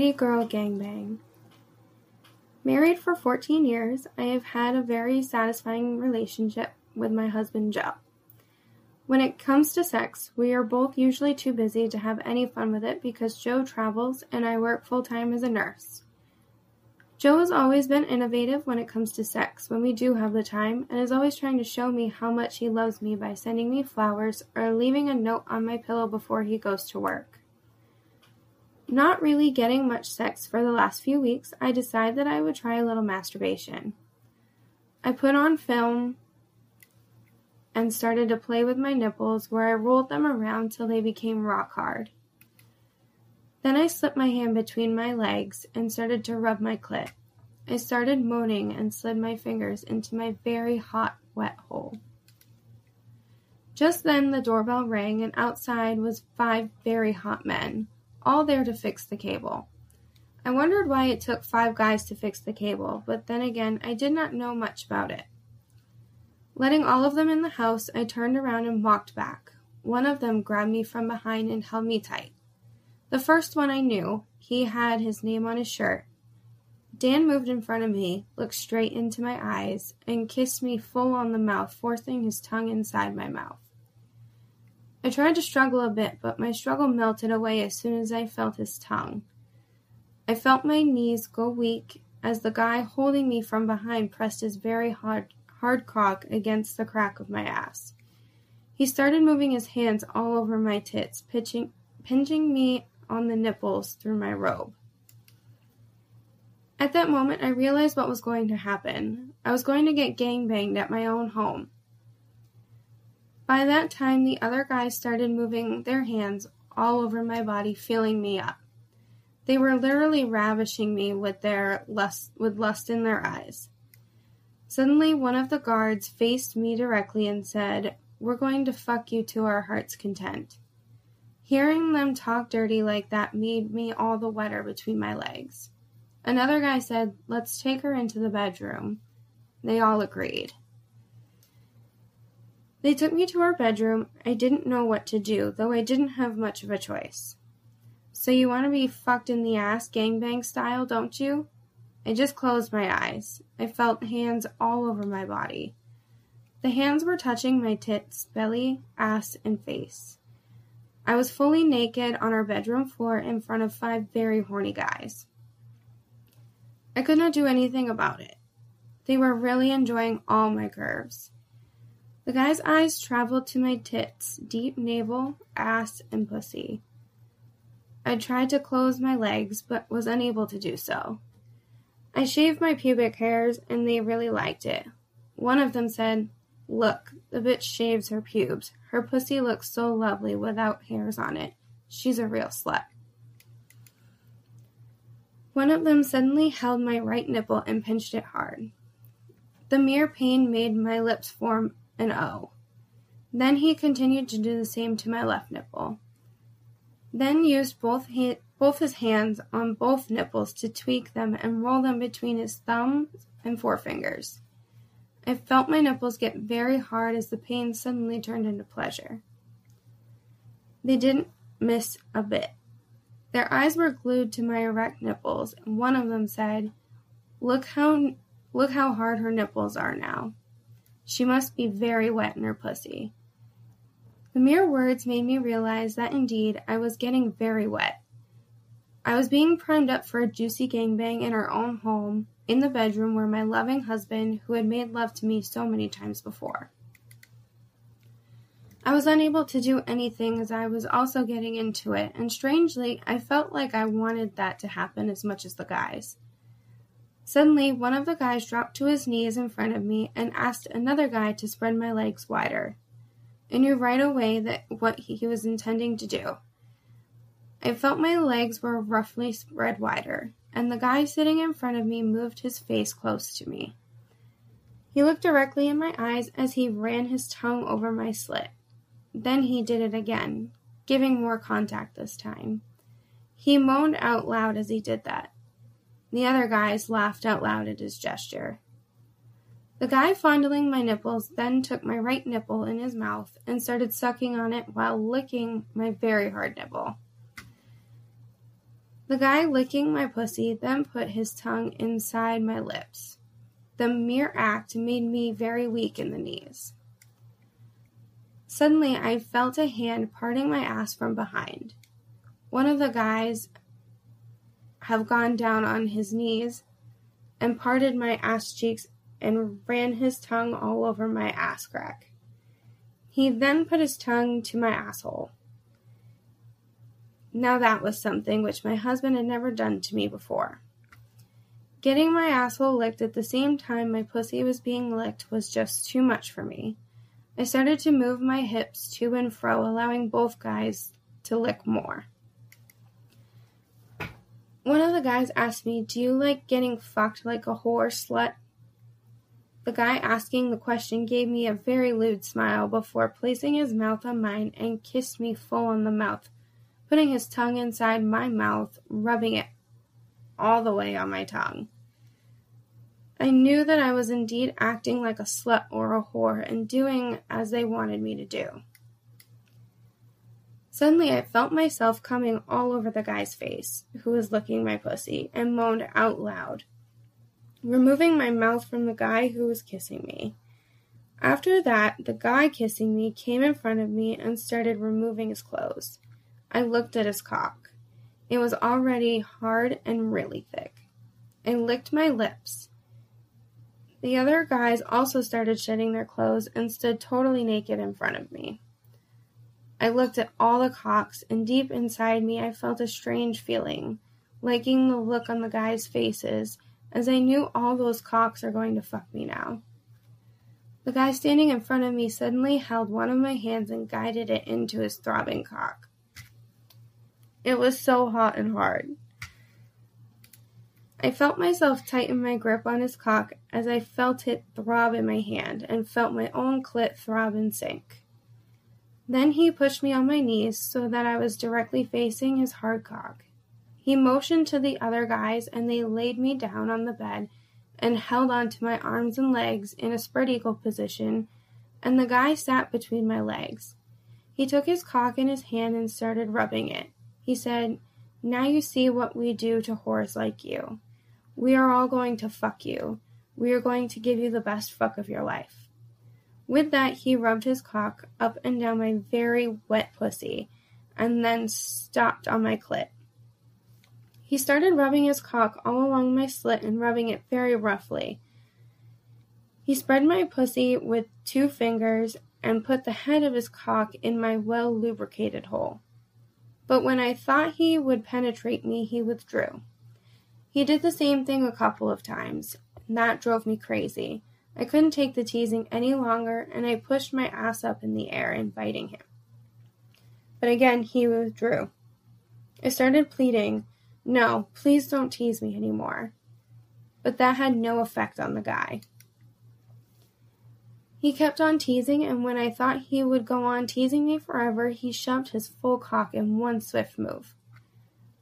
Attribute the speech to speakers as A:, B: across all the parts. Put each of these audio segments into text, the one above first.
A: City Girl Gangbang. Married for 14 years, I have had a very satisfying relationship with my husband Joe. When it comes to sex, we are both usually too busy to have any fun with it because Joe travels and I work full time as a nurse. Joe has always been innovative when it comes to sex when we do have the time and is always trying to show me how much he loves me by sending me flowers or leaving a note on my pillow before he goes to work. Not really getting much sex for the last few weeks, I decided that I would try a little masturbation. I put on film and started to play with my nipples where I rolled them around till they became rock hard. Then I slipped my hand between my legs and started to rub my clit. I started moaning and slid my fingers into my very hot, wet hole. Just then the doorbell rang and outside was five very hot men all there to fix the cable. I wondered why it took five guys to fix the cable, but then again, I did not know much about it. Letting all of them in the house, I turned around and walked back. One of them grabbed me from behind and held me tight. The first one I knew, he had his name on his shirt. Dan moved in front of me, looked straight into my eyes, and kissed me full on the mouth, forcing his tongue inside my mouth. I tried to struggle a bit, but my struggle melted away as soon as I felt his tongue. I felt my knees go weak as the guy holding me from behind pressed his very hard, hard cock against the crack of my ass. He started moving his hands all over my tits, pitching, pinching me on the nipples through my robe. At that moment, I realized what was going to happen. I was going to get gangbanged at my own home. By that time, the other guys started moving their hands all over my body, feeling me up. They were literally ravishing me with their lust with lust in their eyes. Suddenly, one of the guards faced me directly and said, "We're going to fuck you to our heart's content." Hearing them talk dirty like that made me all the wetter between my legs. Another guy said, "Let's take her into the bedroom." They all agreed. They took me to our bedroom. I didn't know what to do, though I didn't have much of a choice. So you want to be fucked in the ass gangbang style, don't you? I just closed my eyes. I felt hands all over my body. The hands were touching my tits, belly, ass, and face. I was fully naked on our bedroom floor in front of five very horny guys. I could not do anything about it. They were really enjoying all my curves. The guy's eyes traveled to my tits, deep navel, ass, and pussy. I tried to close my legs, but was unable to do so. I shaved my pubic hairs, and they really liked it. One of them said, Look, the bitch shaves her pubes. Her pussy looks so lovely without hairs on it. She's a real slut. One of them suddenly held my right nipple and pinched it hard. The mere pain made my lips form an O. Then he continued to do the same to my left nipple. Then used both, ha- both his hands on both nipples to tweak them and roll them between his thumbs and forefingers. I felt my nipples get very hard as the pain suddenly turned into pleasure. They didn't miss a bit. Their eyes were glued to my erect nipples, and one of them said, "Look how look how hard her nipples are now." She must be very wet in her pussy. The mere words made me realize that indeed I was getting very wet. I was being primed up for a juicy gangbang in our own home, in the bedroom where my loving husband, who had made love to me so many times before. I was unable to do anything as I was also getting into it, and strangely, I felt like I wanted that to happen as much as the guys. Suddenly, one of the guys dropped to his knees in front of me and asked another guy to spread my legs wider. I knew right away that what he was intending to do. I felt my legs were roughly spread wider, and the guy sitting in front of me moved his face close to me. He looked directly in my eyes as he ran his tongue over my slit. Then he did it again, giving more contact this time. He moaned out loud as he did that. The other guys laughed out loud at his gesture. The guy fondling my nipples then took my right nipple in his mouth and started sucking on it while licking my very hard nipple. The guy licking my pussy then put his tongue inside my lips. The mere act made me very weak in the knees. Suddenly, I felt a hand parting my ass from behind. One of the guys have gone down on his knees and parted my ass cheeks and ran his tongue all over my ass crack. He then put his tongue to my asshole. Now that was something which my husband had never done to me before. Getting my asshole licked at the same time my pussy was being licked was just too much for me. I started to move my hips to and fro, allowing both guys to lick more. One of the guys asked me, Do you like getting fucked like a whore slut? The guy asking the question gave me a very lewd smile before placing his mouth on mine and kissed me full on the mouth, putting his tongue inside my mouth, rubbing it all the way on my tongue. I knew that I was indeed acting like a slut or a whore and doing as they wanted me to do. Suddenly, I felt myself coming all over the guy's face, who was licking my pussy, and moaned out loud, removing my mouth from the guy who was kissing me. After that, the guy kissing me came in front of me and started removing his clothes. I looked at his cock. It was already hard and really thick. I licked my lips. The other guys also started shedding their clothes and stood totally naked in front of me. I looked at all the cocks, and deep inside me I felt a strange feeling, liking the look on the guys' faces, as I knew all those cocks are going to fuck me now. The guy standing in front of me suddenly held one of my hands and guided it into his throbbing cock. It was so hot and hard. I felt myself tighten my grip on his cock as I felt it throb in my hand and felt my own clit throb and sink. Then he pushed me on my knees so that I was directly facing his hard cock. He motioned to the other guys and they laid me down on the bed and held on to my arms and legs in a spread eagle position, and the guy sat between my legs. He took his cock in his hand and started rubbing it. He said, Now you see what we do to whores like you. We are all going to fuck you. We are going to give you the best fuck of your life. With that, he rubbed his cock up and down my very wet pussy and then stopped on my clit. He started rubbing his cock all along my slit and rubbing it very roughly. He spread my pussy with two fingers and put the head of his cock in my well lubricated hole but when I thought he would penetrate me, he withdrew. He did the same thing a couple of times, and that drove me crazy. I couldn't take the teasing any longer, and I pushed my ass up in the air, inviting him. But again, he withdrew. I started pleading, No, please don't tease me anymore. But that had no effect on the guy. He kept on teasing, and when I thought he would go on teasing me forever, he shoved his full cock in one swift move.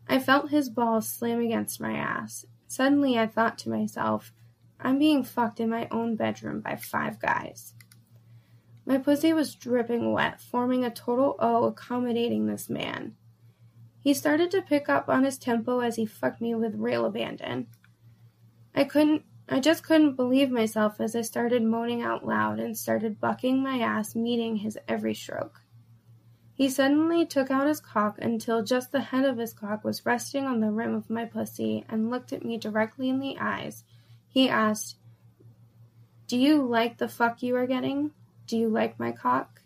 A: I felt his balls slam against my ass. Suddenly, I thought to myself, I'm being fucked in my own bedroom by five guys. My pussy was dripping wet, forming a total O accommodating this man. He started to pick up on his tempo as he fucked me with real abandon. I couldn't I just couldn't believe myself as I started moaning out loud and started bucking my ass, meeting his every stroke. He suddenly took out his cock until just the head of his cock was resting on the rim of my pussy and looked at me directly in the eyes. He asked, Do you like the fuck you are getting? Do you like my cock?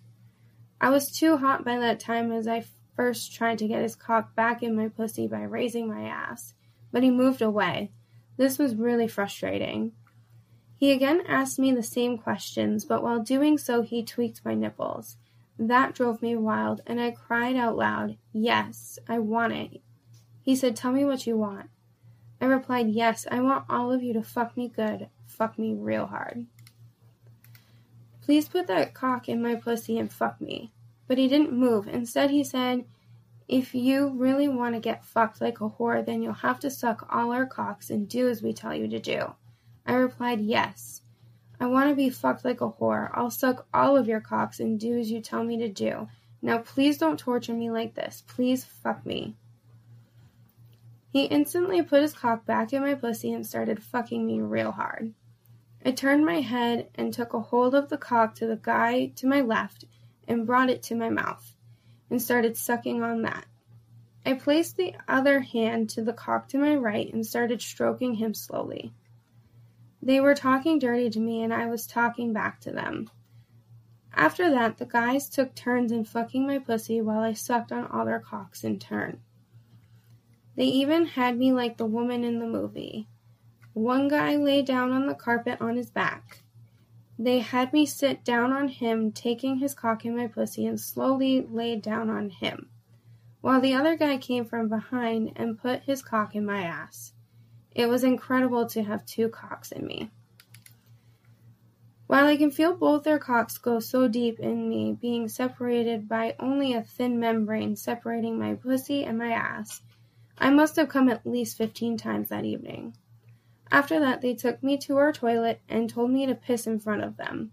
A: I was too hot by that time as I first tried to get his cock back in my pussy by raising my ass, but he moved away. This was really frustrating. He again asked me the same questions, but while doing so, he tweaked my nipples. That drove me wild, and I cried out loud, Yes, I want it. He said, Tell me what you want. I replied, Yes, I want all of you to fuck me good, fuck me real hard. Please put that cock in my pussy and fuck me. But he didn't move. Instead, he said, if you really want to get fucked like a whore, then you'll have to suck all our cocks and do as we tell you to do. I replied, Yes. I want to be fucked like a whore. I'll suck all of your cocks and do as you tell me to do. Now, please don't torture me like this. Please fuck me. He instantly put his cock back in my pussy and started fucking me real hard. I turned my head and took a hold of the cock to the guy to my left and brought it to my mouth and started sucking on that. I placed the other hand to the cock to my right and started stroking him slowly. They were talking dirty to me and I was talking back to them. After that, the guys took turns in fucking my pussy while I sucked on all their cocks in turn. They even had me like the woman in the movie. One guy lay down on the carpet on his back. They had me sit down on him, taking his cock in my pussy, and slowly laid down on him, while the other guy came from behind and put his cock in my ass. It was incredible to have two cocks in me. While I can feel both their cocks go so deep in me, being separated by only a thin membrane separating my pussy and my ass, I must have come at least fifteen times that evening. After that, they took me to our toilet and told me to piss in front of them.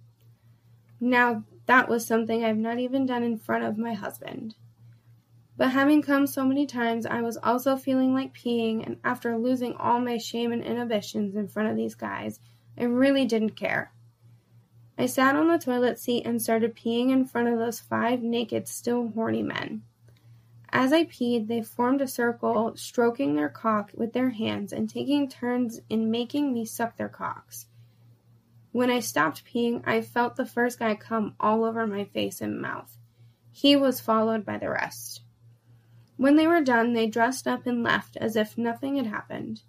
A: Now, that was something I've not even done in front of my husband. But having come so many times, I was also feeling like peeing, and after losing all my shame and inhibitions in front of these guys, I really didn't care. I sat on the toilet seat and started peeing in front of those five naked, still horny men. As I peed, they formed a circle, stroking their cock with their hands and taking turns in making me suck their cocks. When I stopped peeing, I felt the first guy come all over my face and mouth. He was followed by the rest. When they were done, they dressed up and left as if nothing had happened.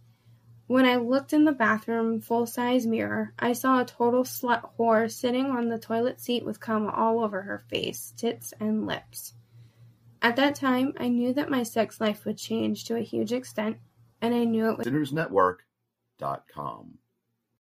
A: When I looked in the bathroom full size mirror, I saw a total slut whore sitting on the toilet seat with cum all over her face, tits, and lips. At that time, I knew that my sex life would change to a huge extent, and I knew it was.
B: SinnersNetwork.com.